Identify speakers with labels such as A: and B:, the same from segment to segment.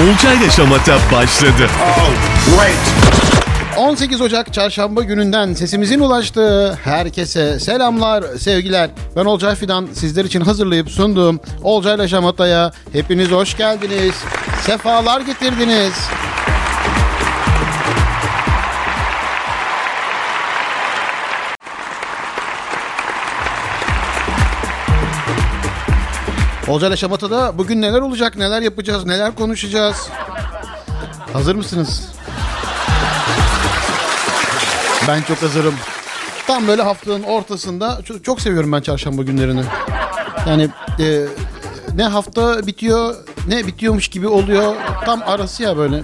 A: Olcay ile Şamata başladı.
B: 18 Ocak çarşamba gününden sesimizin ulaştığı herkese selamlar, sevgiler. Ben Olcay Fidan sizler için hazırlayıp sunduğum Olcayla Şamata'ya hepiniz hoş geldiniz. Sefalar getirdiniz. Olcayla Şamata'da bugün neler olacak, neler yapacağız, neler konuşacağız? Hazır mısınız? Ben çok hazırım. Tam böyle haftanın ortasında çok, çok seviyorum ben çarşamba günlerini. Yani e, ne hafta bitiyor ne bitiyormuş gibi oluyor. Tam arası ya böyle.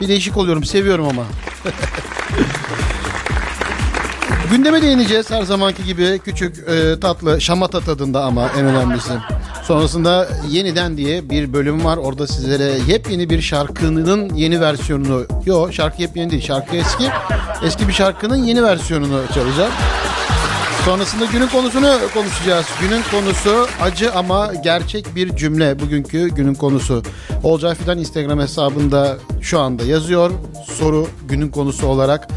B: Bir değişik oluyorum. Seviyorum ama. Gündeme değineceğiz her zamanki gibi küçük e, tatlı şamata tadında ama en önemlisi. Sonrasında yeniden diye bir bölüm var. Orada sizlere yepyeni bir şarkının yeni versiyonunu, yo şarkı yepyeni değil şarkı eski. Eski bir şarkının yeni versiyonunu çalacağım. Sonrasında günün konusunu konuşacağız. Günün konusu acı ama gerçek bir cümle. Bugünkü günün konusu. Olcay Fidan Instagram hesabında şu anda yazıyor. Soru günün konusu olarak.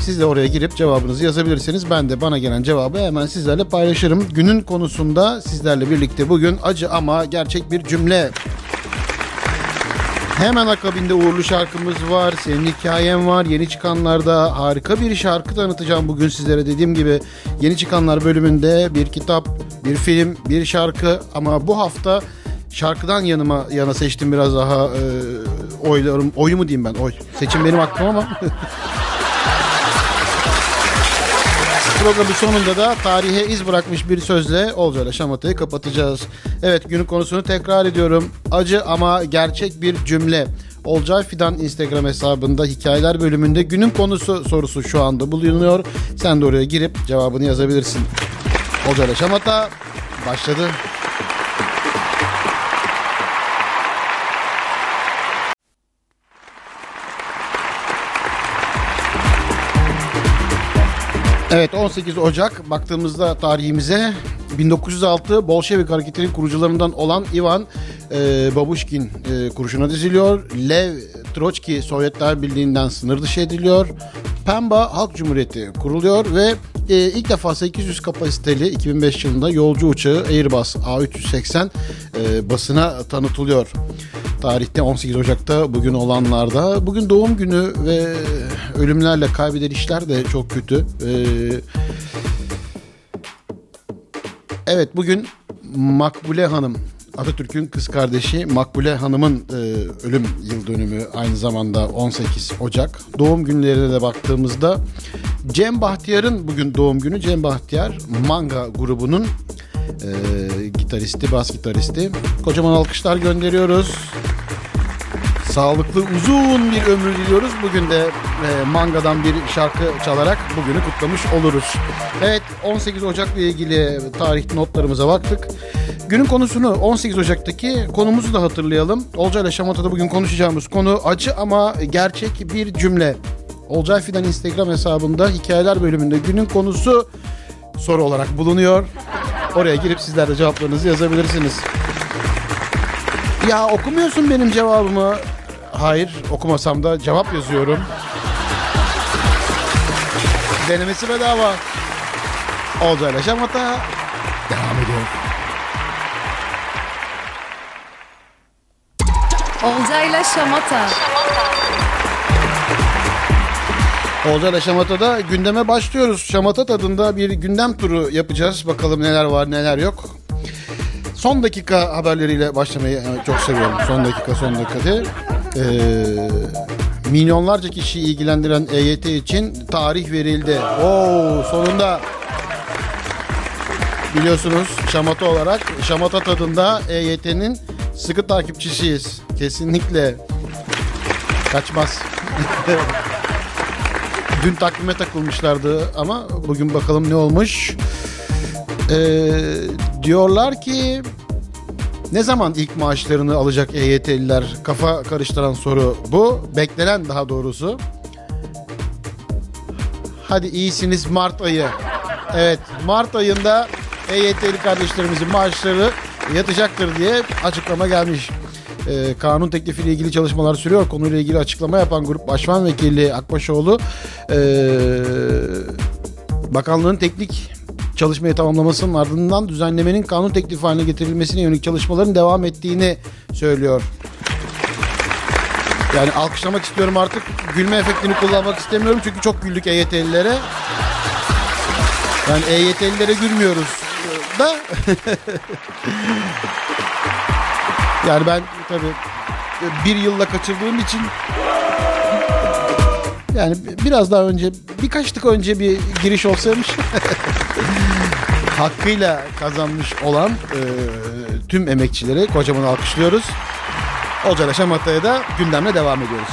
B: Siz de oraya girip cevabınızı yazabilirsiniz. Ben de bana gelen cevabı hemen sizlerle paylaşırım. Günün konusunda sizlerle birlikte bugün acı ama gerçek bir cümle. Hemen akabinde uğurlu şarkımız var. Senin hikayen var. Yeni çıkanlarda harika bir şarkı tanıtacağım bugün sizlere. Dediğim gibi yeni çıkanlar bölümünde bir kitap, bir film, bir şarkı ama bu hafta şarkıdan yanıma yana seçtim biraz daha e, oylarım. Oyu mu diyeyim ben? Oy. Seçim benim hakkım ama. Programın sonunda da tarihe iz bırakmış bir sözle Olcayla Şamata'yı kapatacağız. Evet günün konusunu tekrar ediyorum. Acı ama gerçek bir cümle. Olcay Fidan Instagram hesabında hikayeler bölümünde günün konusu sorusu şu anda bulunuyor. Sen de oraya girip cevabını yazabilirsin. Olcayla Şamata başladı. Evet 18 Ocak baktığımızda tarihimize 1906 Bolşevik hareketinin kurucularından olan Ivan e, Babushkin e, kurşuna diziliyor. Lev Troçki Sovyetler Birliği'nden sınır dışı ediliyor. Pemba Halk Cumhuriyeti kuruluyor ve e, ilk defa 800 kapasiteli 2005 yılında yolcu uçağı Airbus A380 e, basına tanıtılıyor. Tarihte 18 Ocak'ta bugün olanlarda. Bugün doğum günü ve ölümlerle kaybedilişler de çok kötü. Ee, evet bugün Makbule Hanım Atatürk'ün kız kardeşi Makbule Hanım'ın e, ölüm yıl dönümü aynı zamanda 18 Ocak. Doğum günlerine de baktığımızda Cem Bahtiyar'ın bugün doğum günü. Cem Bahtiyar Manga grubunun e, gitaristi, bas gitaristi. Kocaman alkışlar gönderiyoruz. Sağlıklı uzun bir ömür diliyoruz. Bugün de e, Manga'dan bir şarkı çalarak bugünü kutlamış oluruz. Evet 18 Ocak ile ilgili tarih notlarımıza baktık. Günün konusunu 18 Ocak'taki konumuzu da hatırlayalım. Olcay ile Şamata'da bugün konuşacağımız konu acı ama gerçek bir cümle. Olcay Fidan Instagram hesabında hikayeler bölümünde günün konusu soru olarak bulunuyor. Oraya girip sizler de cevaplarınızı yazabilirsiniz. Ya okumuyorsun benim cevabımı. Hayır okumasam da cevap yazıyorum. Denemesi bedava. Olcayla Şamata devam ediyor.
C: Olcayla Şamata.
B: Olcayla Şamata'da gündeme başlıyoruz. Şamata tadında bir gündem turu yapacağız. Bakalım neler var neler yok. Son dakika haberleriyle başlamayı çok seviyorum. Son dakika son dakika diye. Ee, milyonlarca kişiyi ilgilendiren EYT için tarih verildi. Oo sonunda biliyorsunuz Şamata olarak Şamata tadında EYT'nin sıkı takipçisiyiz. Kesinlikle kaçmaz. Dün takvime takılmışlardı ama bugün bakalım ne olmuş. Ee, diyorlar ki ne zaman ilk maaşlarını alacak EYT'liler? Kafa karıştıran soru bu. Beklenen daha doğrusu. Hadi iyisiniz Mart ayı. Evet Mart ayında EYT'li kardeşlerimizin maaşları yatacaktır diye açıklama gelmiş. e, kanun teklifiyle ilgili çalışmalar sürüyor. Konuyla ilgili açıklama yapan Grup Başkan Vekili Akbaşoğlu e, bakanlığın teknik çalışmayı tamamlamasının ardından düzenlemenin kanun teklifi haline getirilmesine yönelik çalışmaların devam ettiğini söylüyor. Yani alkışlamak istiyorum artık. Gülme efektini kullanmak istemiyorum çünkü çok güldük EYT'lilere. Yani EYT'lilere gülmüyoruz da. yani ben tabii bir yılla kaçırdığım için yani biraz daha önce birkaç dakika önce bir giriş olsaymış hakkıyla kazanmış olan e, tüm emekçileri kocaman alkışlıyoruz. Olcayla Şamata'ya da gündemle devam ediyoruz.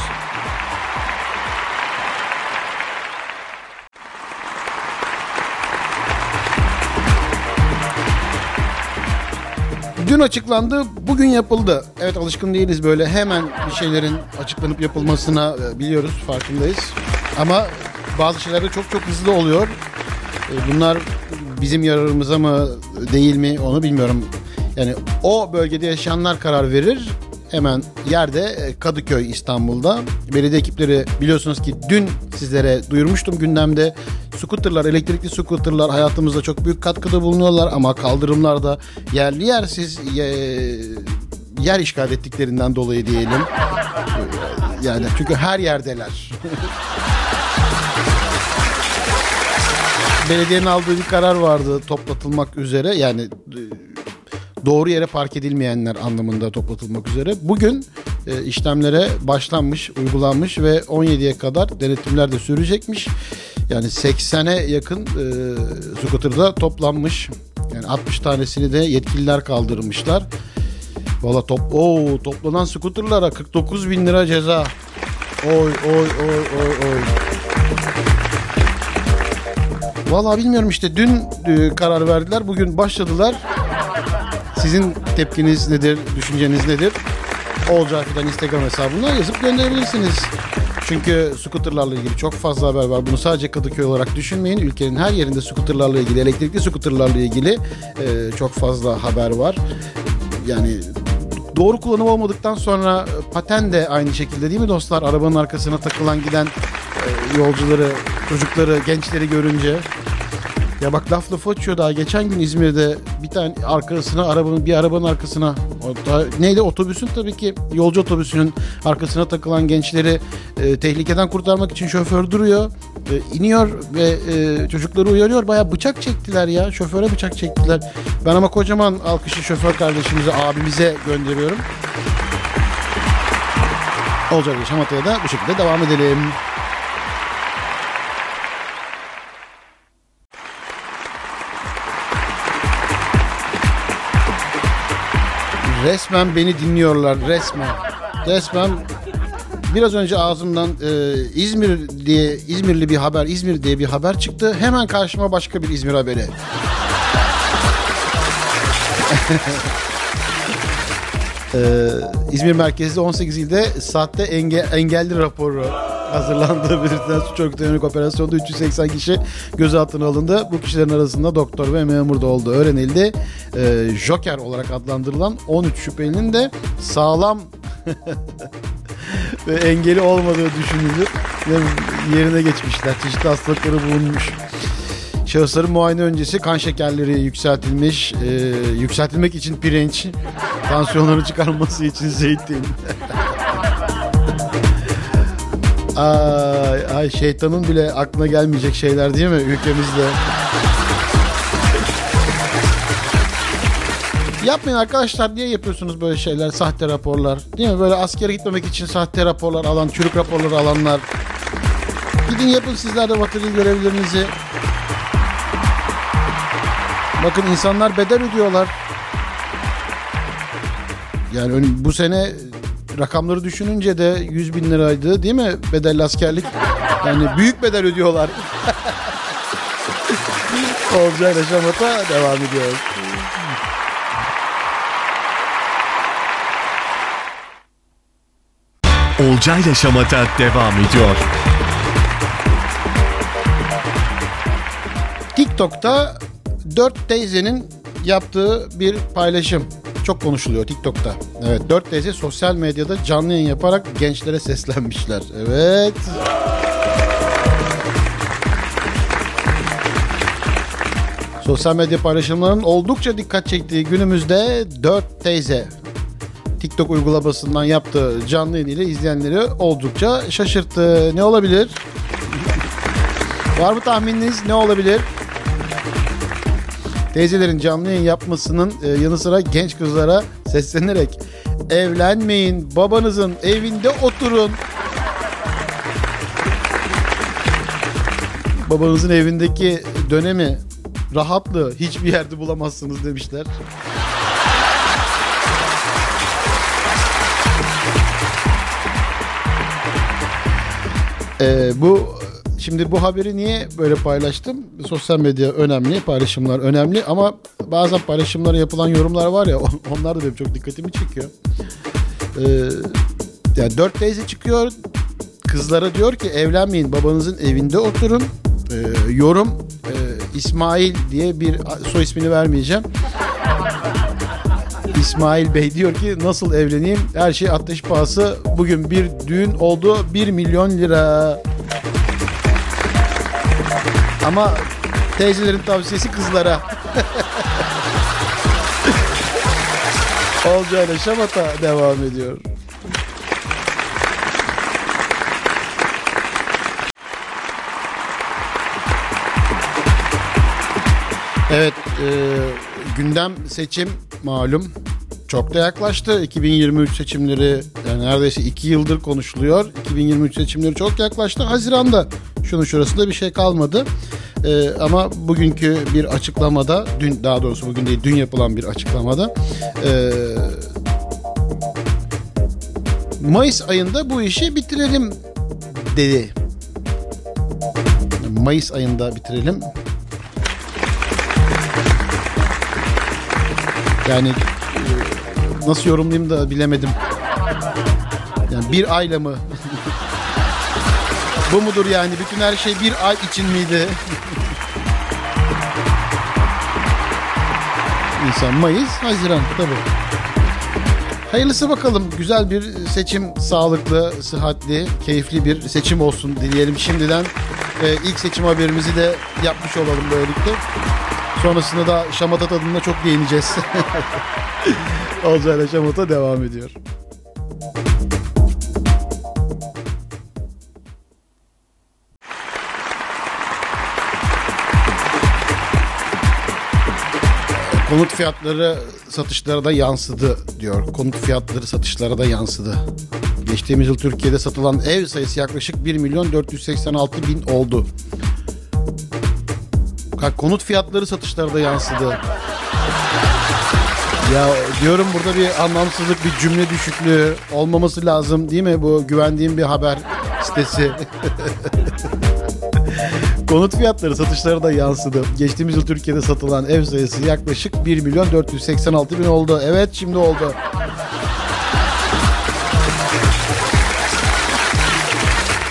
B: Dün açıklandı, bugün yapıldı. Evet alışkın değiliz böyle hemen bir şeylerin açıklanıp yapılmasına e, biliyoruz, farkındayız. Ama bazı şeyler de çok çok hızlı oluyor. E, Bunlar bizim yararımıza mı değil mi onu bilmiyorum. Yani o bölgede yaşayanlar karar verir. Hemen yerde e, Kadıköy İstanbul'da. Belediye ekipleri biliyorsunuz ki dün sizlere duyurmuştum gündemde. Scooterlar, elektrikli scooterlar hayatımızda çok büyük katkıda bulunuyorlar ama kaldırımlarda yerli yersiz ye- yer işgal ettiklerinden dolayı diyelim. E, Yani çünkü her yerdeler. belediyenin aldığı bir karar vardı toplatılmak üzere yani e, doğru yere park edilmeyenler anlamında toplatılmak üzere. Bugün e, işlemlere başlanmış, uygulanmış ve 17'ye kadar denetimler de sürecekmiş. Yani 80'e yakın e, scooter'da toplanmış. Yani 60 tanesini de yetkililer kaldırmışlar. Valla top, oo, toplanan scooter'lara 49 bin lira ceza. Oy oy oy oy oy. Vallahi bilmiyorum işte dün e, karar verdiler. Bugün başladılar. Sizin tepkiniz nedir? Düşünceniz nedir? Olcay Fidan Instagram hesabına yazıp gönderebilirsiniz. Çünkü scooterlarla ilgili çok fazla haber var. Bunu sadece Kadıköy olarak düşünmeyin. Ülkenin her yerinde scooterlarla ilgili, elektrikli scooterlarla ilgili e, çok fazla haber var. Yani doğru kullanım olmadıktan sonra paten de aynı şekilde değil mi dostlar? Arabanın arkasına takılan giden e, yolcuları, çocukları, gençleri görünce ya bak laf lafı açıyor daha. Geçen gün İzmir'de bir tane arkasına arabanın bir arabanın arkasına da- neydi otobüsün tabii ki yolcu otobüsünün arkasına takılan gençleri e, tehlikeden kurtarmak için şoför duruyor e, iniyor ve e, çocukları uyarıyor. Baya bıçak çektiler ya şoföre bıçak çektiler. Ben ama kocaman alkışı şoför kardeşimize abimize gönderiyorum. Olacak Şamata'ya da bu şekilde devam edelim. Resmen beni dinliyorlar resmen. Resmen biraz önce ağzımdan e, İzmir diye İzmirli bir haber, İzmir diye bir haber çıktı. Hemen karşıma başka bir İzmir haberi. Ee, İzmir merkezli 18 ilde saatte enge, engelli raporu hazırlandığı belirtilen suç örgütü yönelik operasyonda 380 kişi gözaltına alındı. Bu kişilerin arasında doktor ve memur da olduğu öğrenildi. Ee, Joker olarak adlandırılan 13 şüphelinin de sağlam ve engeli olmadığı düşünülür ve yerine geçmişler. Çeşitli hastalıkları bulunmuş. Şahısların muayene öncesi kan şekerleri yükseltilmiş. Ee, yükseltilmek için pirinç, tansiyonları çıkarılması için zeytin. ay, ay şeytanın bile aklına gelmeyecek şeyler değil mi ülkemizde? Yapmayın arkadaşlar niye yapıyorsunuz böyle şeyler sahte raporlar değil mi böyle askere gitmemek için sahte raporlar alan çürük raporları alanlar gidin yapın sizler de vatandaş görevlerinizi Bakın insanlar bedel ödüyorlar. Yani bu sene rakamları düşününce de 100 bin liraydı değil mi bedelli askerlik? Yani büyük bedel ödüyorlar. Olcayla Şamat'a devam ediyoruz.
A: Olcayla Şamata devam ediyor.
B: TikTok'ta 4 teyzenin yaptığı bir paylaşım. Çok konuşuluyor TikTok'ta. Evet 4 teyze sosyal medyada canlı yayın yaparak gençlere seslenmişler. Evet. Sosyal medya paylaşımlarının oldukça dikkat çektiği günümüzde 4 teyze TikTok uygulamasından yaptığı canlı yayın ile izleyenleri oldukça şaşırttı. Ne olabilir? Var mı tahmininiz ne olabilir? Teyzelerin canlı yayın yapmasının e, yanı sıra genç kızlara seslenerek evlenmeyin, babanızın evinde oturun. Babanızın evindeki dönemi, rahatlığı hiçbir yerde bulamazsınız demişler. Ee, bu şimdi bu haberi niye böyle paylaştım? Sosyal medya önemli, paylaşımlar önemli ama bazen paylaşımlara yapılan yorumlar var ya onlar da benim çok dikkatimi çekiyor. Ee, yani dört teyze çıkıyor kızlara diyor ki evlenmeyin babanızın evinde oturun. Ee, yorum e, İsmail diye bir soy ismini vermeyeceğim. İsmail Bey diyor ki nasıl evleneyim? Her şey ateş pahası. Bugün bir düğün oldu 1 milyon lira. Ama teyzelerin tavsiyesi kızlara. Olcayla şamata devam ediyor. Evet, e, gündem seçim malum çok da yaklaştı. 2023 seçimleri yani neredeyse 2 yıldır konuşuluyor. 2023 seçimleri çok yaklaştı. Haziran'da şunun şurasında bir şey kalmadı. E, ama bugünkü bir açıklamada, dün daha doğrusu bugün değil dün yapılan bir açıklamada e, Mayıs ayında bu işi bitirelim dedi. Mayıs ayında bitirelim. Yani e, nasıl yorumlayayım da bilemedim. Yani bir ayla mı? Bu mudur yani? Bütün her şey bir ay için miydi? Nisan, Mayıs, Haziran tabii. Hayırlısı bakalım. Güzel bir seçim, sağlıklı, sıhhatli, keyifli bir seçim olsun dileyelim şimdiden. Ee, ilk seçim haberimizi de yapmış olalım böylelikle. Sonrasında da şamata tadında çok değineceğiz. Olcayla şamata devam ediyor. Konut fiyatları satışlara da yansıdı diyor. Konut fiyatları satışlara da yansıdı. Geçtiğimiz yıl Türkiye'de satılan ev sayısı yaklaşık 1 milyon 486 bin oldu. Konut fiyatları satışlara da yansıdı. Ya diyorum burada bir anlamsızlık, bir cümle düşüklüğü olmaması lazım değil mi? Bu güvendiğim bir haber sitesi. Konut fiyatları satışlara da yansıdı. Geçtiğimiz yıl Türkiye'de satılan ev sayısı yaklaşık 1 milyon 486 bin oldu. Evet şimdi oldu.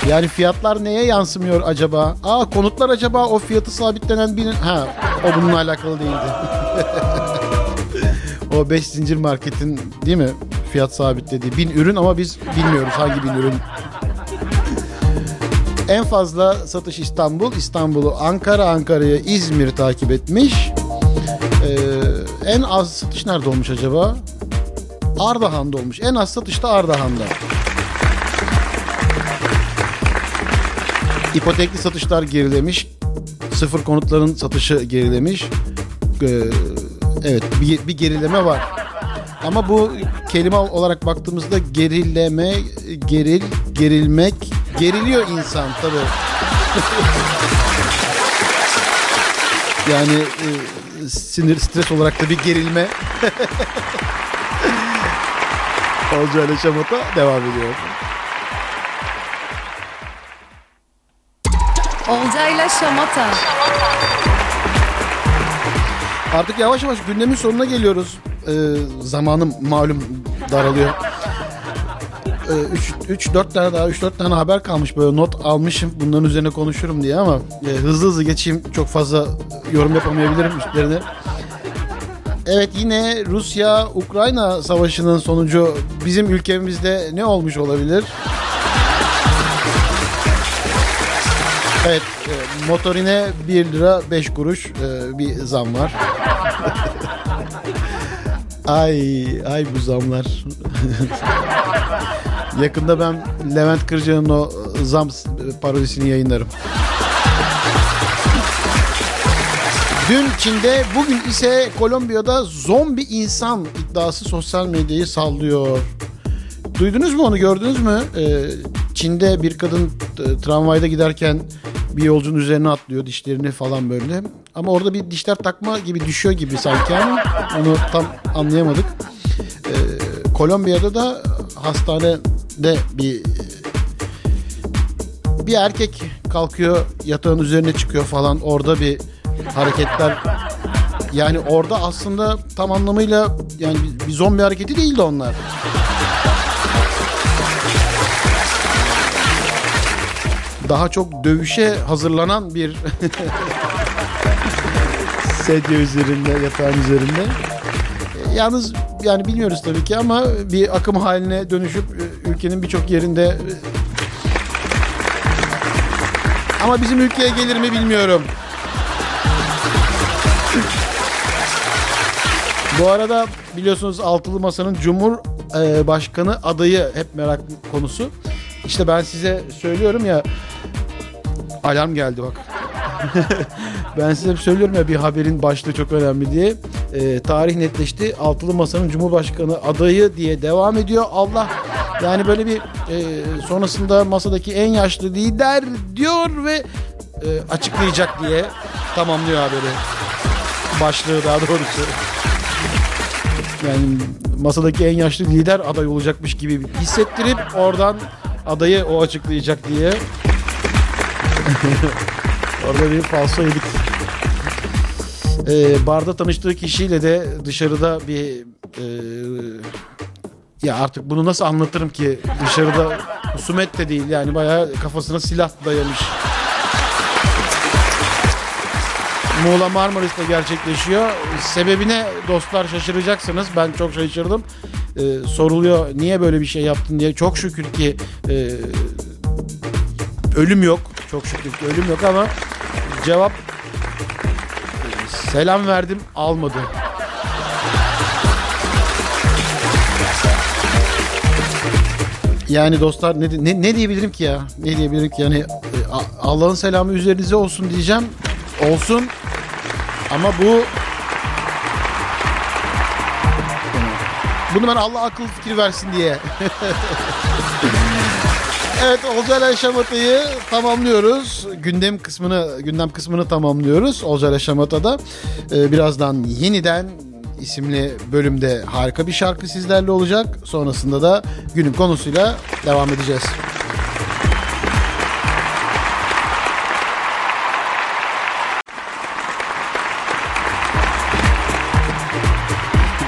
B: Yani fiyatlar neye yansımıyor acaba? Aa konutlar acaba o fiyatı sabitlenen bir... Ha o bununla alakalı değildi. o 5 zincir marketin değil mi? Fiyat sabitlediği bin ürün ama biz bilmiyoruz hangi bin ürün. En fazla satış İstanbul, İstanbul'u Ankara, Ankara'yı İzmir takip etmiş. Ee, en az satış nerede olmuş acaba? Ardahan'da olmuş. En az satış da Ardahan'da. İpotekli satışlar gerilemiş. Sıfır konutların satışı gerilemiş. Ee, evet bir, bir gerileme var. Ama bu kelime olarak baktığımızda gerileme, geril, gerilmek, geriliyor insan tabii. yani e, sinir, stres olarak da bir gerilme. Olcayla şamata devam ediyor.
C: Olcayla şamata.
B: Artık yavaş yavaş gündemin sonuna geliyoruz. Ee, zamanım malum daralıyor. 3-4 tane daha 3-4 tane haber kalmış böyle not almışım bunların üzerine konuşurum diye ama e, hızlı hızlı geçeyim çok fazla yorum yapamayabilirim üstlerine. Evet yine Rusya-Ukrayna savaşının sonucu bizim ülkemizde ne olmuş olabilir? Evet e, motorine 1 lira 5 kuruş e, bir zam var. ay ay bu zamlar. Yakında ben Levent Kırca'nın o zam parodisini yayınlarım. Dün Çin'de, bugün ise Kolombiya'da zombi insan iddiası sosyal medyayı sallıyor. Duydunuz mu onu gördünüz mü? Ee, Çin'de bir kadın e, tramvayda giderken bir yolcunun üzerine atlıyor dişlerini falan böyle. Ama orada bir dişler takma gibi düşüyor gibi sanki ama onu tam anlayamadık. Ee, Kolombiya'da da hastanede bir bir erkek kalkıyor yatağın üzerine çıkıyor falan orada bir hareketler yani orada aslında tam anlamıyla yani bir- zombi hareketi değildi onlar. Daha çok dövüşe hazırlanan bir sedye üzerinde, yatağın üzerinde. Yalnız yani bilmiyoruz tabii ki ama bir akım haline dönüşüp ülkenin birçok yerinde ama bizim ülkeye gelir mi bilmiyorum. Bu arada biliyorsunuz Altılı Masa'nın Cumhur e, adayı hep merak konusu. İşte ben size söylüyorum ya alarm geldi bak. Ben size hep söylüyorum ya bir haberin başlığı çok önemli diye. E, tarih netleşti. Altılı Masa'nın Cumhurbaşkanı adayı diye devam ediyor. Allah yani böyle bir e, sonrasında masadaki en yaşlı lider diyor ve e, açıklayacak diye tamamlıyor haberi. Başlığı daha doğrusu. Yani masadaki en yaşlı lider aday olacakmış gibi hissettirip oradan adayı o açıklayacak diye. Orada bir falso yedik. Ee, barda tanıştığı kişiyle de dışarıda bir e, ya artık bunu nasıl anlatırım ki dışarıda husumet de değil yani bayağı kafasına silah dayamış. Muğla Marmaris'te gerçekleşiyor. Sebebine dostlar şaşıracaksınız. Ben çok şaşırdım. Ee, soruluyor niye böyle bir şey yaptın diye. Çok şükür ki e, ölüm yok. Çok şükür ki ölüm yok ama cevap selam verdim almadı. Yani dostlar ne, ne, ne diyebilirim ki ya? Ne diyebilirim ki yani e, Allah'ın selamı üzerinize olsun diyeceğim. Olsun. Ama bu bunu ben Allah akıl fikir versin diye. evet Olcayla Şamata'yı tamamlıyoruz. Gündem kısmını gündem kısmını tamamlıyoruz Olcayla Şamata'da. Ee, birazdan yeniden isimli bölümde harika bir şarkı sizlerle olacak. Sonrasında da günün konusuyla devam edeceğiz.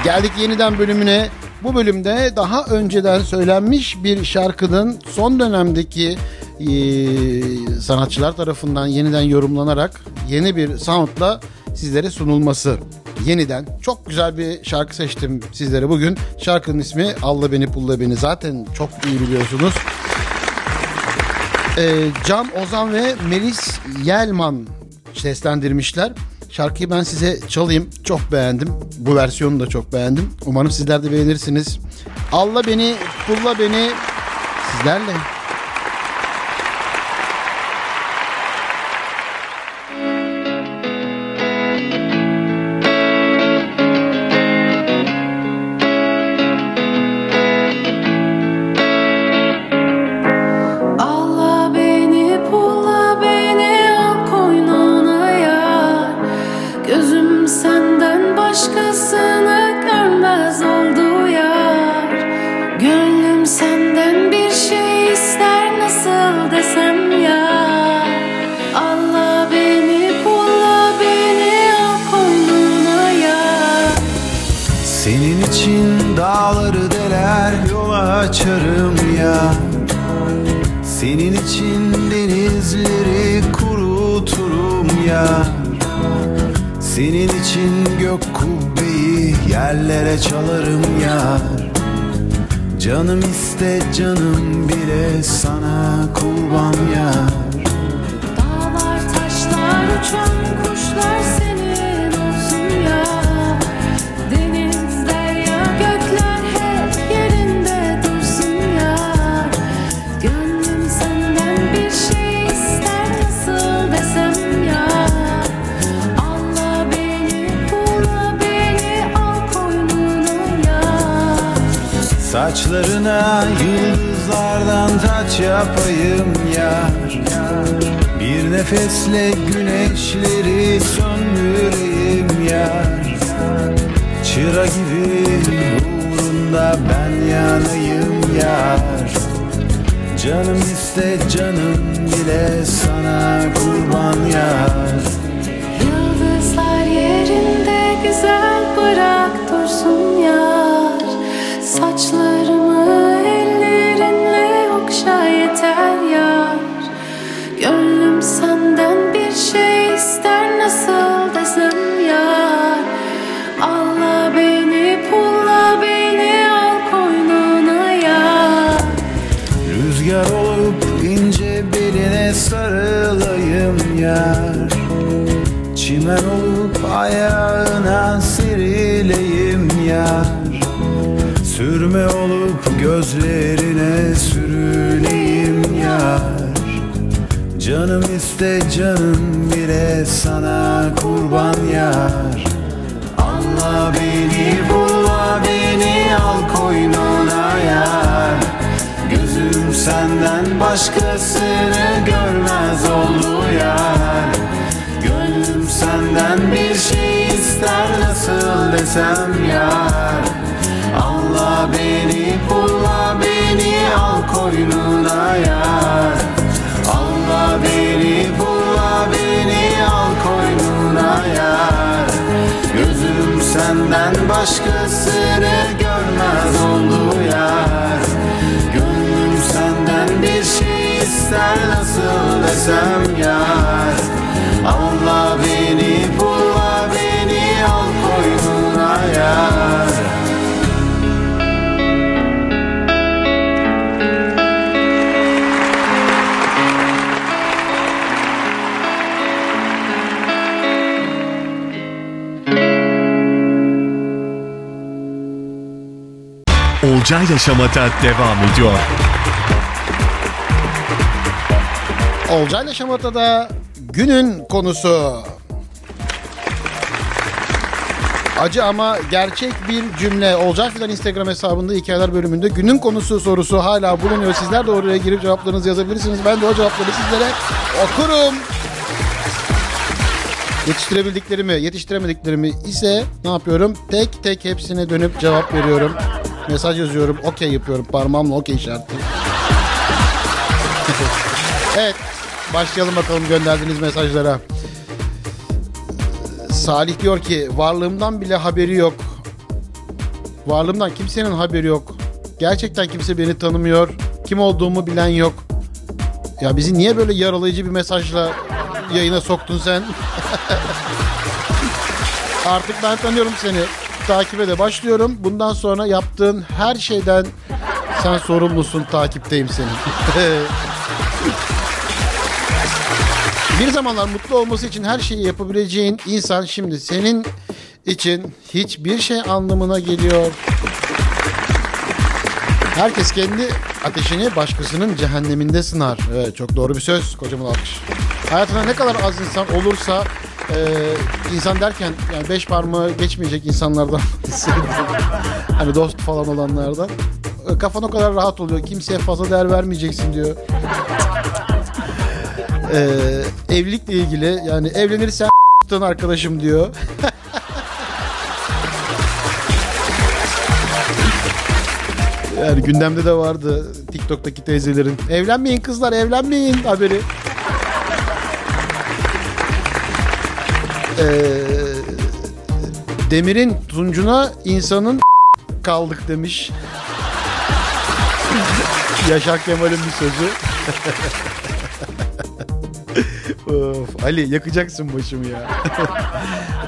B: Geldik yeniden bölümüne. Bu bölümde daha önceden söylenmiş bir şarkının son dönemdeki eee, sanatçılar tarafından yeniden yorumlanarak yeni bir soundla sizlere sunulması. Yeniden çok güzel bir şarkı seçtim sizlere bugün. Şarkının ismi Allah Beni Pulla Beni zaten çok iyi biliyorsunuz. Ee, Can Ozan ve Melis Yelman seslendirmişler. Şarkıyı ben size çalayım. Çok beğendim. Bu versiyonu da çok beğendim. Umarım sizler de beğenirsiniz. Allah beni, pulla beni sizlerle.
D: Saçlarına yıldızlardan taç yapayım yar. Bir nefesle güneşleri söndüreyim yar. Çıra gibi uğrunda ben yanayım yar. Canım iste canım bile sana kurban yar.
E: Yıldızlar yerinde güzel bırak
D: gözlerine sürüneyim yar. Canım iste canım bile sana kurban yar. Allah beni bula beni al koynuna yar. Gözüm senden başkasını görmez oldu yar. Gönlüm senden bir şey ister nasıl desem yar. Allah beni beni al koynuna yar. Allah beni bula beni al koynuna yar. Gözüm senden başkasını görmez oldu yar. Gönlüm senden bir şey ister nasıl desem yar. Allah
A: Olcayla Şamata devam ediyor.
B: Olcayla Şamata'da günün konusu. Acı ama gerçek bir cümle. Olcay Filan Instagram hesabında hikayeler bölümünde günün konusu sorusu hala bulunuyor. Sizler de oraya girip cevaplarınızı yazabilirsiniz. Ben de o cevapları sizlere okurum. Yetiştirebildiklerimi, yetiştiremediklerimi ise ne yapıyorum? Tek tek hepsine dönüp cevap veriyorum. Mesaj yazıyorum, okey yapıyorum. Parmağımla okey işareti. evet, başlayalım bakalım gönderdiğiniz mesajlara. Salih diyor ki varlığımdan bile haberi yok. Varlığımdan kimsenin haberi yok. Gerçekten kimse beni tanımıyor. Kim olduğumu bilen yok. Ya bizi niye böyle yaralayıcı bir mesajla yayına soktun sen? Artık ben tanıyorum seni. Takibe de başlıyorum. Bundan sonra yaptığın her şeyden sen sorumlusun. Takipteyim senin. Bir zamanlar mutlu olması için her şeyi yapabileceğin insan şimdi senin için hiçbir şey anlamına geliyor. Herkes kendi ateşini başkasının cehenneminde sınar. Evet çok doğru bir söz. Kocaman alkış. Hayatına ne kadar az insan olursa e, insan derken yani beş parmağı geçmeyecek insanlardan hani dost falan olanlardan e, kafan o kadar rahat oluyor. Kimseye fazla değer vermeyeceksin diyor. E, evlilikle ilgili yani evlenirsen arkadaşım diyor. Yani gündemde de vardı TikTok'taki teyzelerin. Evlenmeyin kızlar evlenmeyin haberi. Ee, Demir'in tuncuna insanın kaldık demiş. Yaşar Kemal'in bir sözü. of, Ali yakacaksın başımı ya.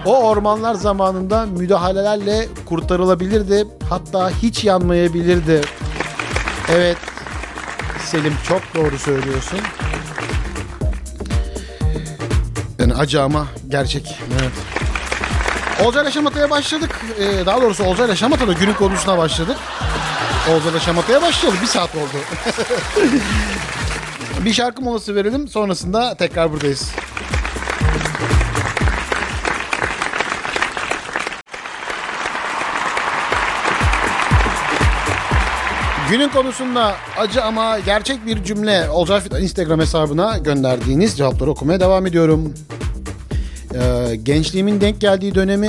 B: O ormanlar zamanında müdahalelerle kurtarılabilirdi. Hatta hiç yanmayabilirdi. Evet Selim çok doğru söylüyorsun. Acı ama gerçek. Evet. Olcayla Şamata'ya başladık. Ee, daha doğrusu Olcayla Şamata'da günün konusuna başladık. Olcayla Şamata'ya başladı. Bir saat oldu. bir şarkı molası verelim. Sonrasında tekrar buradayız. Günün konusunda acı ama gerçek bir cümle Olcay Fidan Instagram hesabına gönderdiğiniz cevapları okumaya devam ediyorum. Ee, gençliğimin denk geldiği dönemi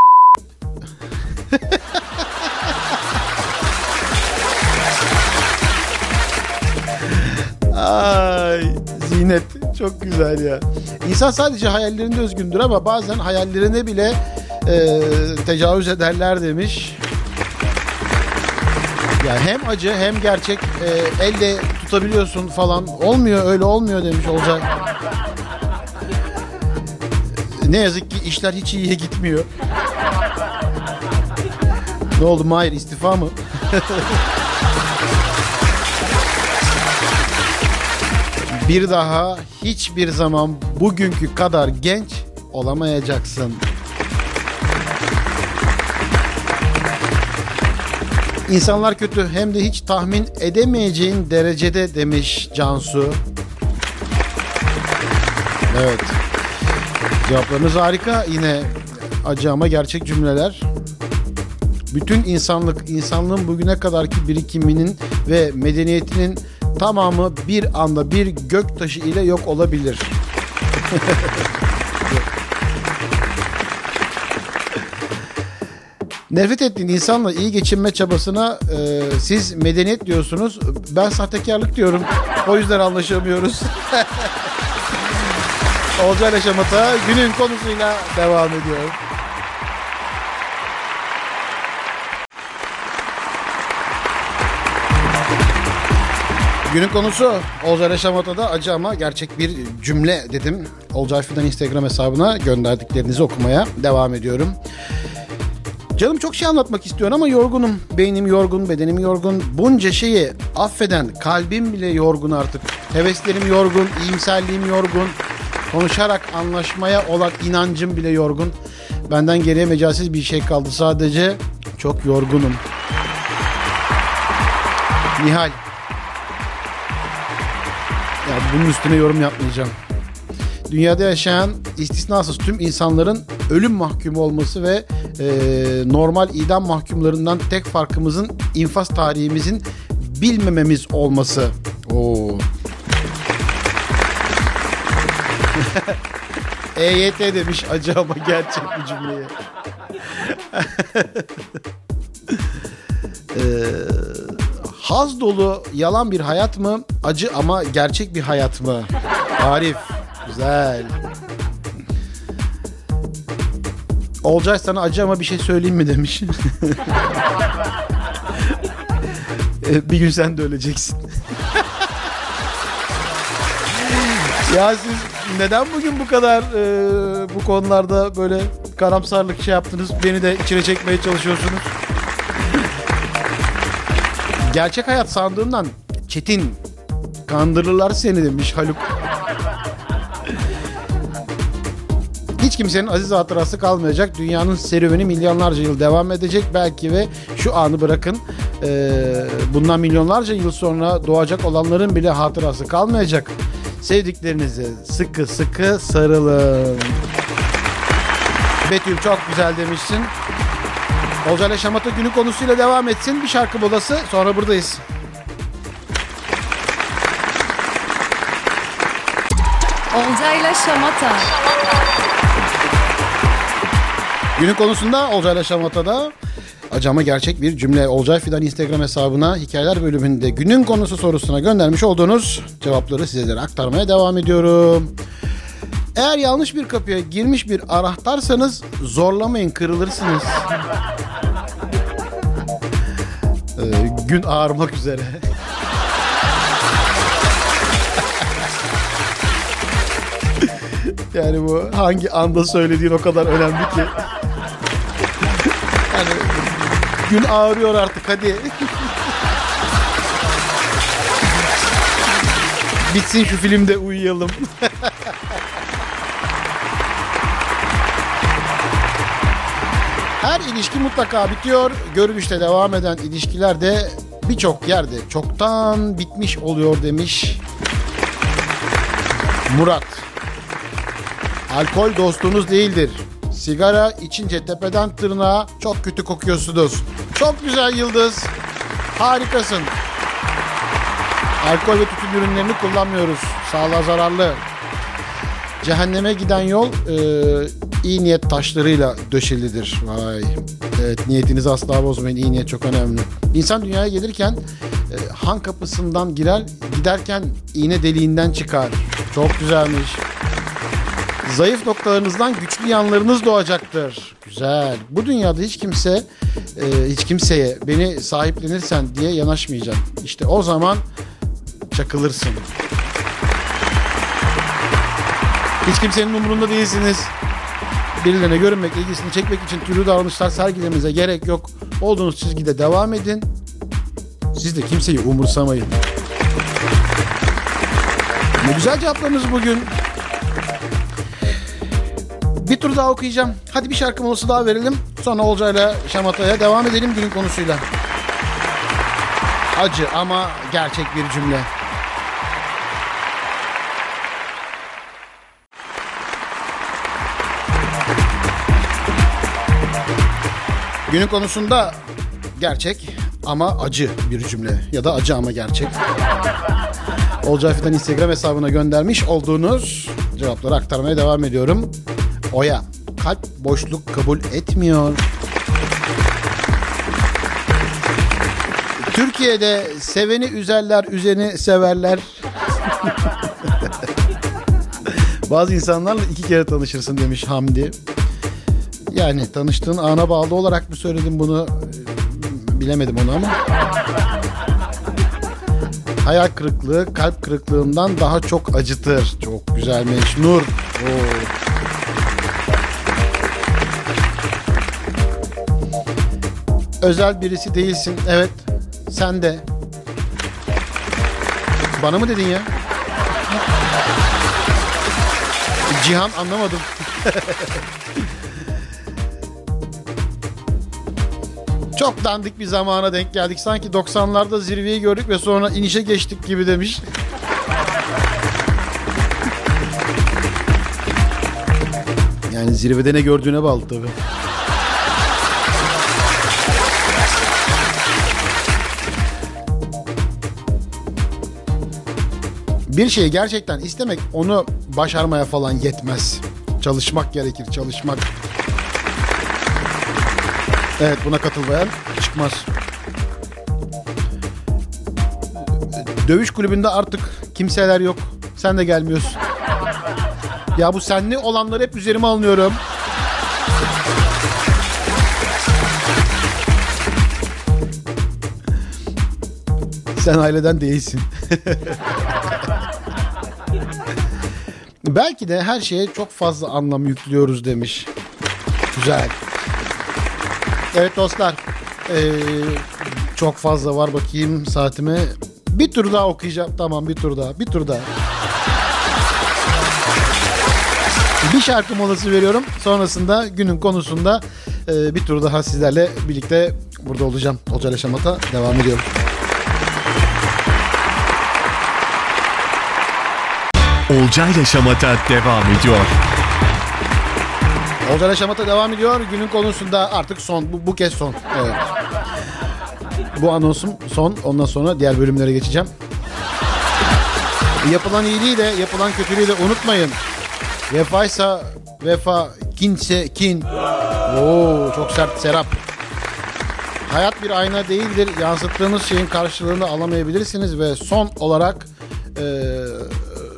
B: Ay Zinet çok güzel ya. İnsan sadece hayallerinde özgündür ama bazen hayallerine bile e, tecavüz ederler demiş. Ya hem acı hem gerçek e, elle tutabiliyorsun falan. Olmuyor öyle olmuyor demiş olacak. Ne yazık ki işler hiç iyiye gitmiyor. Ne oldu Mahir istifa mı? Bir daha hiçbir zaman bugünkü kadar genç olamayacaksın. İnsanlar kötü hem de hiç tahmin edemeyeceğin derecede demiş Cansu. Evet. Cevaplarınız harika. Yine acı ama gerçek cümleler. Bütün insanlık, insanlığın bugüne kadarki birikiminin ve medeniyetinin tamamı bir anda bir gök taşı ile yok olabilir. Nefret ettiğin insanla iyi geçinme çabasına e, siz medeniyet diyorsunuz. Ben sahtekarlık diyorum. O yüzden anlaşamıyoruz. Olcay Şamata günün konusuyla devam ediyor. Günün konusu Olcay Şamata'da acı ama gerçek bir cümle dedim. Olcay Fidan Instagram hesabına gönderdiklerinizi okumaya devam ediyorum. Canım çok şey anlatmak istiyor ama yorgunum. Beynim yorgun, bedenim yorgun. Bunca şeyi affeden kalbim bile yorgun artık. Heveslerim yorgun, iyimserliğim yorgun. Konuşarak anlaşmaya olan inancım bile yorgun. Benden geriye mecalsiz bir şey kaldı sadece. Çok yorgunum. Nihal. Ya bunun üstüne yorum yapmayacağım. Dünyada yaşayan istisnasız tüm insanların ölüm mahkumu olması ve e, normal idam mahkumlarından tek farkımızın infaz tarihimizin bilmememiz olması. Oo. EYT demiş acı ama gerçek bir cümleye. Eee haz dolu yalan bir hayat mı? Acı ama gerçek bir hayat mı? Arif. Güzel. Olcay sana acı ama bir şey söyleyeyim mi demiş. E, bir gün sen de öleceksin. ya siz neden bugün bu kadar e, bu konularda böyle karamsarlık şey yaptınız? Beni de içine çekmeye çalışıyorsunuz. Gerçek hayat sandığından çetin. Kandırırlar seni demiş Haluk. Hiç kimsenin aziz hatırası kalmayacak. Dünyanın serüveni milyonlarca yıl devam edecek belki ve şu anı bırakın. Ee, bundan milyonlarca yıl sonra doğacak olanların bile hatırası kalmayacak. Sevdiklerinize sıkı sıkı sarılın. Betül çok güzel demişsin. Olcayla Şamata günü konusuyla devam etsin. Bir şarkı molası sonra buradayız.
C: Olcayla Şamata.
B: Günün konusunda Olcayla Şamata'da acama gerçek bir cümle Olcay Fidan Instagram hesabına hikayeler bölümünde günün konusu sorusuna göndermiş olduğunuz cevapları sizlere aktarmaya devam ediyorum. Eğer yanlış bir kapıya girmiş bir anahtarsanız zorlamayın kırılırsınız. Ee, gün ağarmak üzere. yani bu hangi anda söylediğin o kadar önemli ki. Gün ağrıyor artık hadi. Bitsin şu filmde uyuyalım. Her ilişki mutlaka bitiyor. Görünüşte devam eden ilişkiler de birçok yerde çoktan bitmiş oluyor demiş Murat. Alkol dostunuz değildir. Sigara içince tepeden tırnağa çok kötü kokuyorsunuz. Çok güzel Yıldız. Harikasın. Alkol ve tütün ürünlerini kullanmıyoruz. Sağlığa zararlı. Cehenneme giden yol e, iyi niyet taşlarıyla döşelidir. Vay. Evet niyetinizi asla bozmayın. İyi niyet çok önemli. İnsan dünyaya gelirken e, han kapısından girer, giderken iğne deliğinden çıkar. Çok güzelmiş. Zayıf noktalarınızdan güçlü yanlarınız doğacaktır. Güzel. Bu dünyada hiç kimse e, hiç kimseye beni sahiplenirsen diye yanaşmayacak. İşte o zaman çakılırsın. Hiç kimsenin umurunda değilsiniz. Birilerine görünmek, ilgisini çekmek için türlü davranışlar sergilemenize gerek yok. Olduğunuz çizgide devam edin. Siz de kimseyi umursamayın. Ne güzel cevaplarınız bugün. Tur daha okuyacağım. Hadi bir şarkı molası daha verelim. Sonra Olcay'la Şamata'ya devam edelim günün konusuyla. Acı ama gerçek bir cümle. Günün konusunda gerçek ama acı bir cümle ya da acı ama gerçek. Olcay Fidan Instagram hesabına göndermiş olduğunuz cevapları aktarmaya devam ediyorum. Oya, kalp boşluk kabul etmiyor. Türkiye'de seveni üzerler, üzeni severler. Bazı insanlarla iki kere tanışırsın demiş Hamdi. Yani tanıştığın ana bağlı olarak mı söyledim bunu bilemedim onu ama. Hayal kırıklığı kalp kırıklığından daha çok acıtır. Çok güzelmiş. Nur. Oo. Özel birisi değilsin. Evet. Sen de. Bana mı dedin ya? Cihan anlamadım. Çok dandik bir zamana denk geldik. Sanki 90'larda zirveyi gördük ve sonra inişe geçtik gibi demiş. Yani zirvede ne gördüğüne bağlı tabii. Bir şeyi gerçekten istemek onu başarmaya falan yetmez. Çalışmak gerekir, çalışmak. Evet buna katılmayan çıkmaz. Dövüş kulübünde artık kimseler yok. Sen de gelmiyorsun. Ya bu senli olanları hep üzerime alınıyorum. Sen aileden değilsin. Belki de her şeye çok fazla anlam yüklüyoruz demiş. Güzel. Evet dostlar. Ee, çok fazla var bakayım saatime. Bir tur daha okuyacağım. Tamam bir tur daha. Bir tur daha. Bir şarkı molası veriyorum. Sonrasında günün konusunda e, bir tur daha sizlerle birlikte burada olacağım. Olcay Şamata devam ediyorum.
A: Olcayla Şamata devam ediyor.
B: Olcay Şamata devam ediyor. Günün konusunda artık son. Bu, bu kez son. Evet. Bu anonsum son. Ondan sonra diğer bölümlere geçeceğim. Yapılan iyiliği de yapılan kötülüğü de unutmayın. Vefaysa vefa, kinse kin. Oo çok sert Serap. Hayat bir ayna değildir. Yansıttığınız şeyin karşılığını alamayabilirsiniz ve son olarak eee,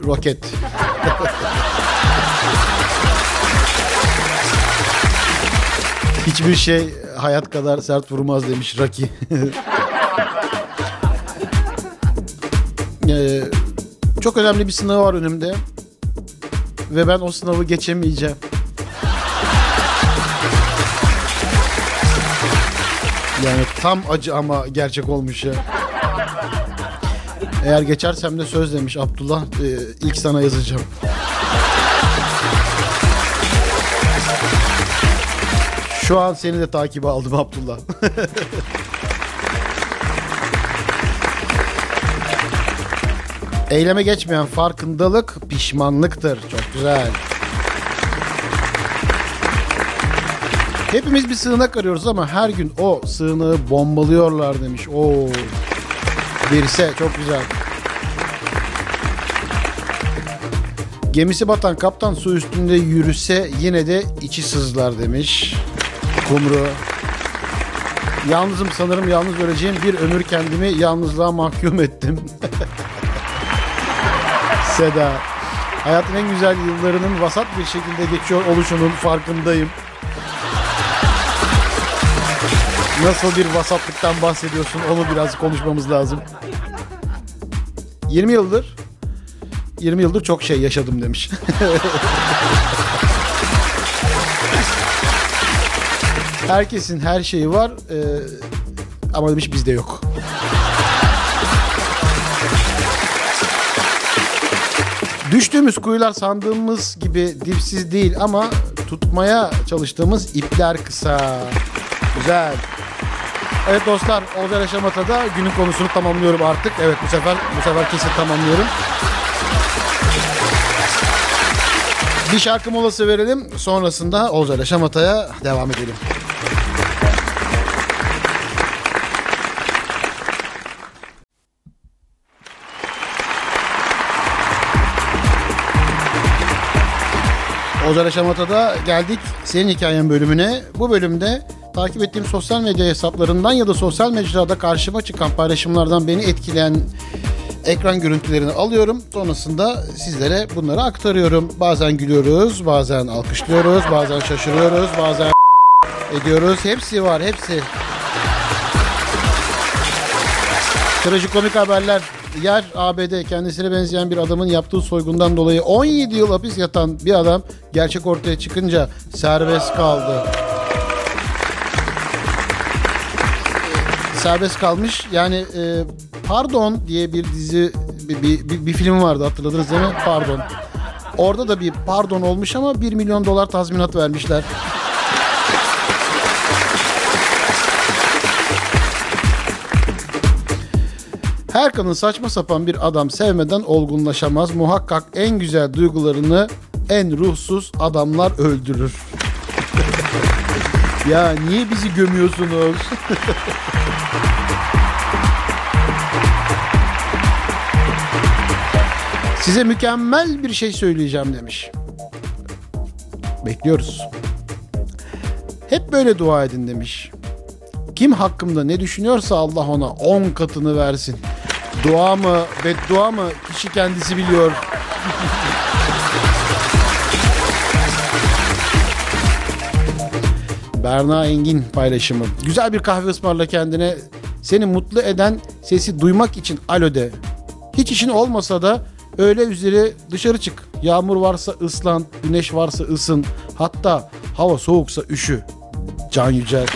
B: roket. Hiçbir şey hayat kadar sert vurmaz demiş Raki. Ee, çok önemli bir sınav var önümde. Ve ben o sınavı geçemeyeceğim. Yani tam acı ama gerçek olmuş ya. Eğer geçersem de söz demiş Abdullah. e, ilk sana yazacağım. Şu an seni de takibe aldım Abdullah. Eyleme geçmeyen farkındalık pişmanlıktır. Çok güzel. Hepimiz bir sığınak arıyoruz ama her gün o sığınağı bombalıyorlar demiş. Oo. Birse çok güzel. Gemisi batan kaptan su üstünde yürüse yine de içi sızlar demiş. Kumru. Yalnızım sanırım yalnız öleceğim bir ömür kendimi yalnızlığa mahkum ettim. Seda. Hayatın en güzel yıllarının vasat bir şekilde geçiyor oluşunun farkındayım. Nasıl bir vasatlıktan bahsediyorsun onu biraz konuşmamız lazım. 20 yıldır 20 yıldır çok şey yaşadım demiş. Herkesin her şeyi var e, ama demiş bizde yok. Düştüğümüz kuyular sandığımız gibi dipsiz değil ama tutmaya çalıştığımız ipler kısa. Güzel. Evet dostlar, Olcay Yaşamata'da günün konusunu tamamlıyorum artık. Evet bu sefer bu sefer kesin tamamlıyorum. Bir şarkı molası verelim. Sonrasında Olcay Yaşamata'ya devam edelim. Olcay Şamata'da geldik senin hikayen bölümüne. Bu bölümde takip ettiğim sosyal medya hesaplarından ya da sosyal mecrada karşıma çıkan paylaşımlardan beni etkileyen ekran görüntülerini alıyorum. Sonrasında sizlere bunları aktarıyorum. Bazen gülüyoruz, bazen alkışlıyoruz, bazen şaşırıyoruz, bazen ediyoruz. Hepsi var, hepsi. Trajikomik haberler. Yer ABD kendisine benzeyen bir adamın yaptığı soygundan dolayı 17 yıl hapis yatan bir adam gerçek ortaya çıkınca serbest kaldı. Serbest kalmış. Yani e, Pardon diye bir dizi bir, bir, bir, bir film vardı hatırladınız değil mi? Pardon. Orada da bir pardon olmuş ama 1 milyon dolar tazminat vermişler. Her kadın saçma sapan bir adam sevmeden olgunlaşamaz. Muhakkak en güzel duygularını en ruhsuz adamlar öldürür. ya niye bizi gömüyorsunuz? Size mükemmel bir şey söyleyeceğim demiş. Bekliyoruz. Hep böyle dua edin demiş. Kim hakkımda ne düşünüyorsa Allah ona 10 katını versin. Dua mı, beddua mı kişi kendisi biliyor. Berna Engin paylaşımı. Güzel bir kahve ısmarla kendine. Seni mutlu eden sesi duymak için alo de. Hiç işin olmasa da öğle üzeri dışarı çık. Yağmur varsa ıslan, güneş varsa ısın. Hatta hava soğuksa üşü. Can Yücel.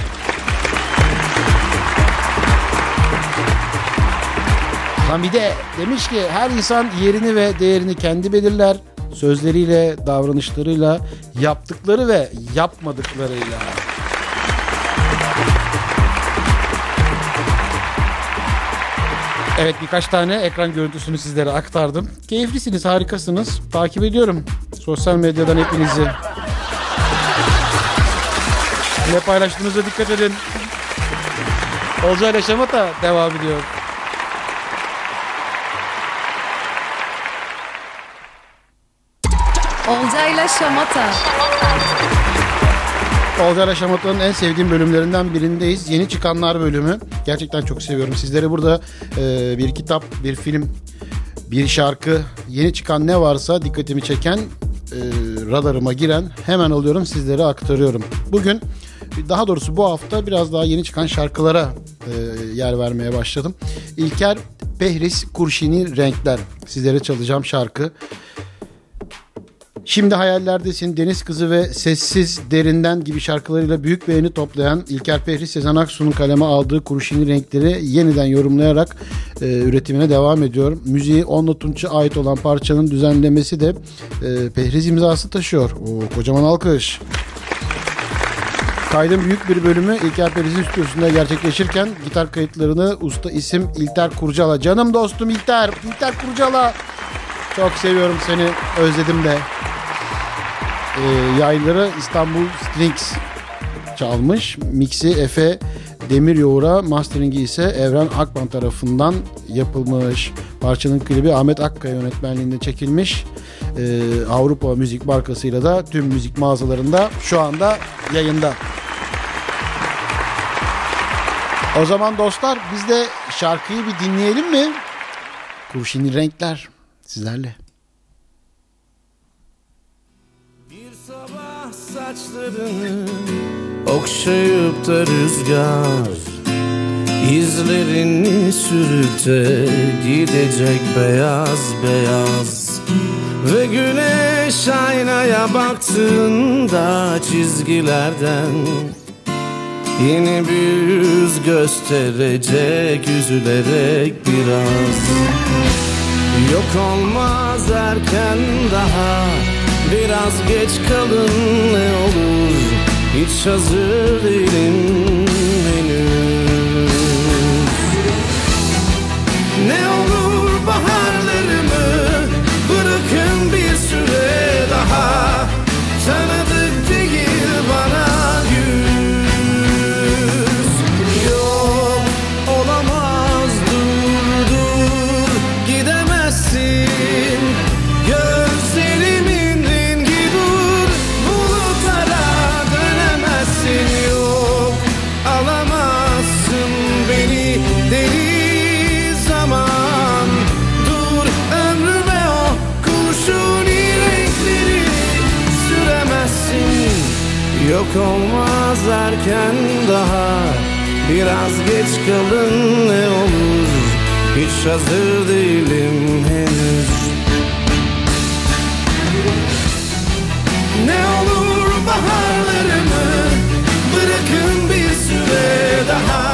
B: Lan bir de demiş ki her insan yerini ve değerini kendi belirler. Sözleriyle, davranışlarıyla, yaptıkları ve yapmadıklarıyla. Evet birkaç tane ekran görüntüsünü sizlere aktardım. Keyiflisiniz, harikasınız. Takip ediyorum sosyal medyadan hepinizi. Ne paylaştığınıza dikkat edin. Olcay ile Şamata devam ediyor.
C: Olcayla Şamata.
B: Olcay Şamata'nın en sevdiğim bölümlerinden birindeyiz. Yeni çıkanlar bölümü. Gerçekten çok seviyorum. Sizlere burada e, bir kitap, bir film, bir şarkı, yeni çıkan ne varsa dikkatimi çeken, e, radarıma giren hemen alıyorum sizlere aktarıyorum. Bugün daha doğrusu bu hafta biraz daha yeni çıkan şarkılara e, yer vermeye başladım. İlker Behris Kurşini Renkler. Sizlere çalacağım şarkı. Şimdi hayallerdesin Deniz Kızı ve Sessiz Derinden gibi şarkılarıyla büyük beğeni toplayan İlker Pehri Sezen Aksu'nun kaleme aldığı kurşunlu renkleri yeniden yorumlayarak e, üretimine devam ediyor. Müziği Onla Tunç'a ait olan parçanın düzenlemesi de e, Pehriz imzası taşıyor. O kocaman alkış. Kaydın büyük bir bölümü İlker Periz'in stüdyosunda gerçekleşirken gitar kayıtlarını usta isim İlter Kurcala. Canım dostum İlter, İlter Kurcala. Çok seviyorum seni, özledim de. Yayları İstanbul Strings çalmış. Mixi Efe Demir Yoğur'a, masteringi ise Evren Akban tarafından yapılmış. Parçanın klibi Ahmet Akkaya yönetmenliğinde çekilmiş. Ee, Avrupa Müzik markasıyla da tüm müzik mağazalarında şu anda yayında. O zaman dostlar biz de şarkıyı bir dinleyelim mi? Kurşinli Renkler sizlerle.
F: Okşayıp da rüzgar İzlerini sürüp de gidecek beyaz beyaz. Ve güneş aynaya baktığında çizgilerden Yeni bir yüz gösterecek üzülerek biraz. Yok olmaz erken daha Biraz geç kalın ne olur. Hiç hazır değilim henüz Yok olmaz erken daha. Biraz geç kalın ne olur. Hiç hazır değilim henüz. Ne olur baharlarımı Bırakın bir süre daha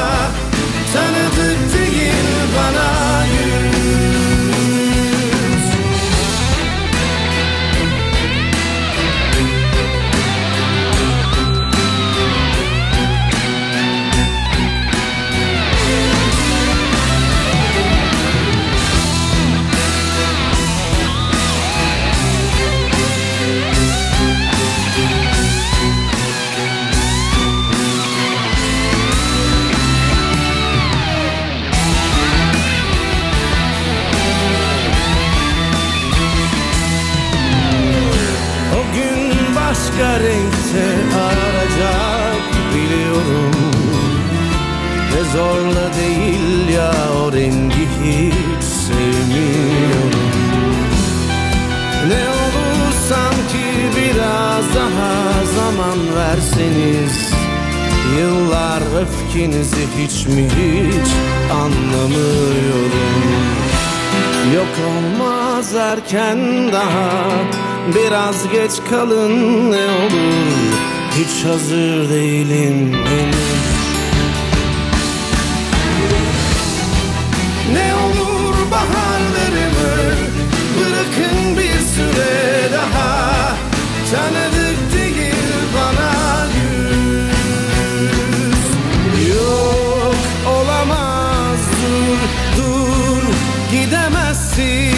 F: başka renkte arayacak biliyorum. Ve zorla değil ya o rengi hiç sevmiyorum. Ne olur sanki biraz daha zaman verseniz Yıllar öfkenizi hiç mi hiç anlamıyorum. Yok olmaz erken daha Biraz geç kalın ne olur. Hiç hazır değilim henüz. Ne olur baharlarımı Bırakın bir süre daha. Tanıdık değil bana yüz. Yok olamaz dur dur gidemezsin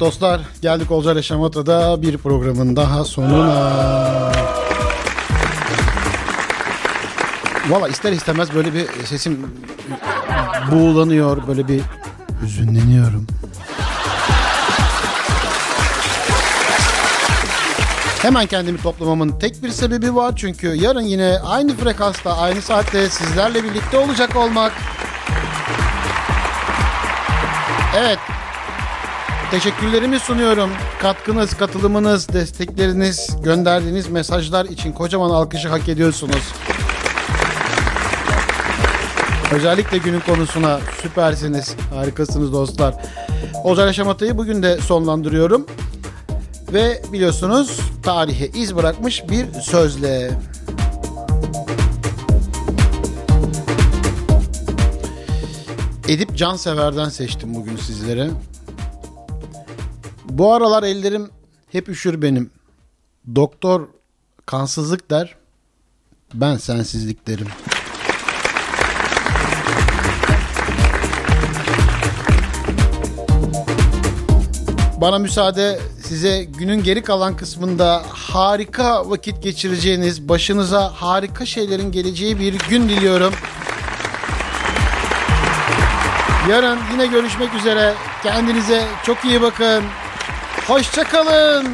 B: Dostlar geldik Olcay Şamata'da bir programın daha sonuna. Valla ister istemez böyle bir sesim buğulanıyor. Böyle bir üzünleniyorum. Hemen kendimi toplamamın tek bir sebebi var. Çünkü yarın yine aynı frekansta, aynı saatte sizlerle birlikte olacak olmak. Evet. Teşekkürlerimi sunuyorum. Katkınız, katılımınız, destekleriniz, gönderdiğiniz mesajlar için kocaman alkışı hak ediyorsunuz. Özellikle günün konusuna süpersiniz, harikasınız dostlar. Olcay Şamata'yı bugün de sonlandırıyorum. Ve biliyorsunuz tarihe iz bırakmış bir sözle. Edip Cansever'den seçtim bugün sizlere. Bu aralar ellerim hep üşür benim. Doktor kansızlık der, ben sensizlik derim. Bana müsaade size günün geri kalan kısmında harika vakit geçireceğiniz, başınıza harika şeylerin geleceği bir gün diliyorum. Yarın yine görüşmek üzere. Kendinize çok iyi bakın. Hoşçakalın.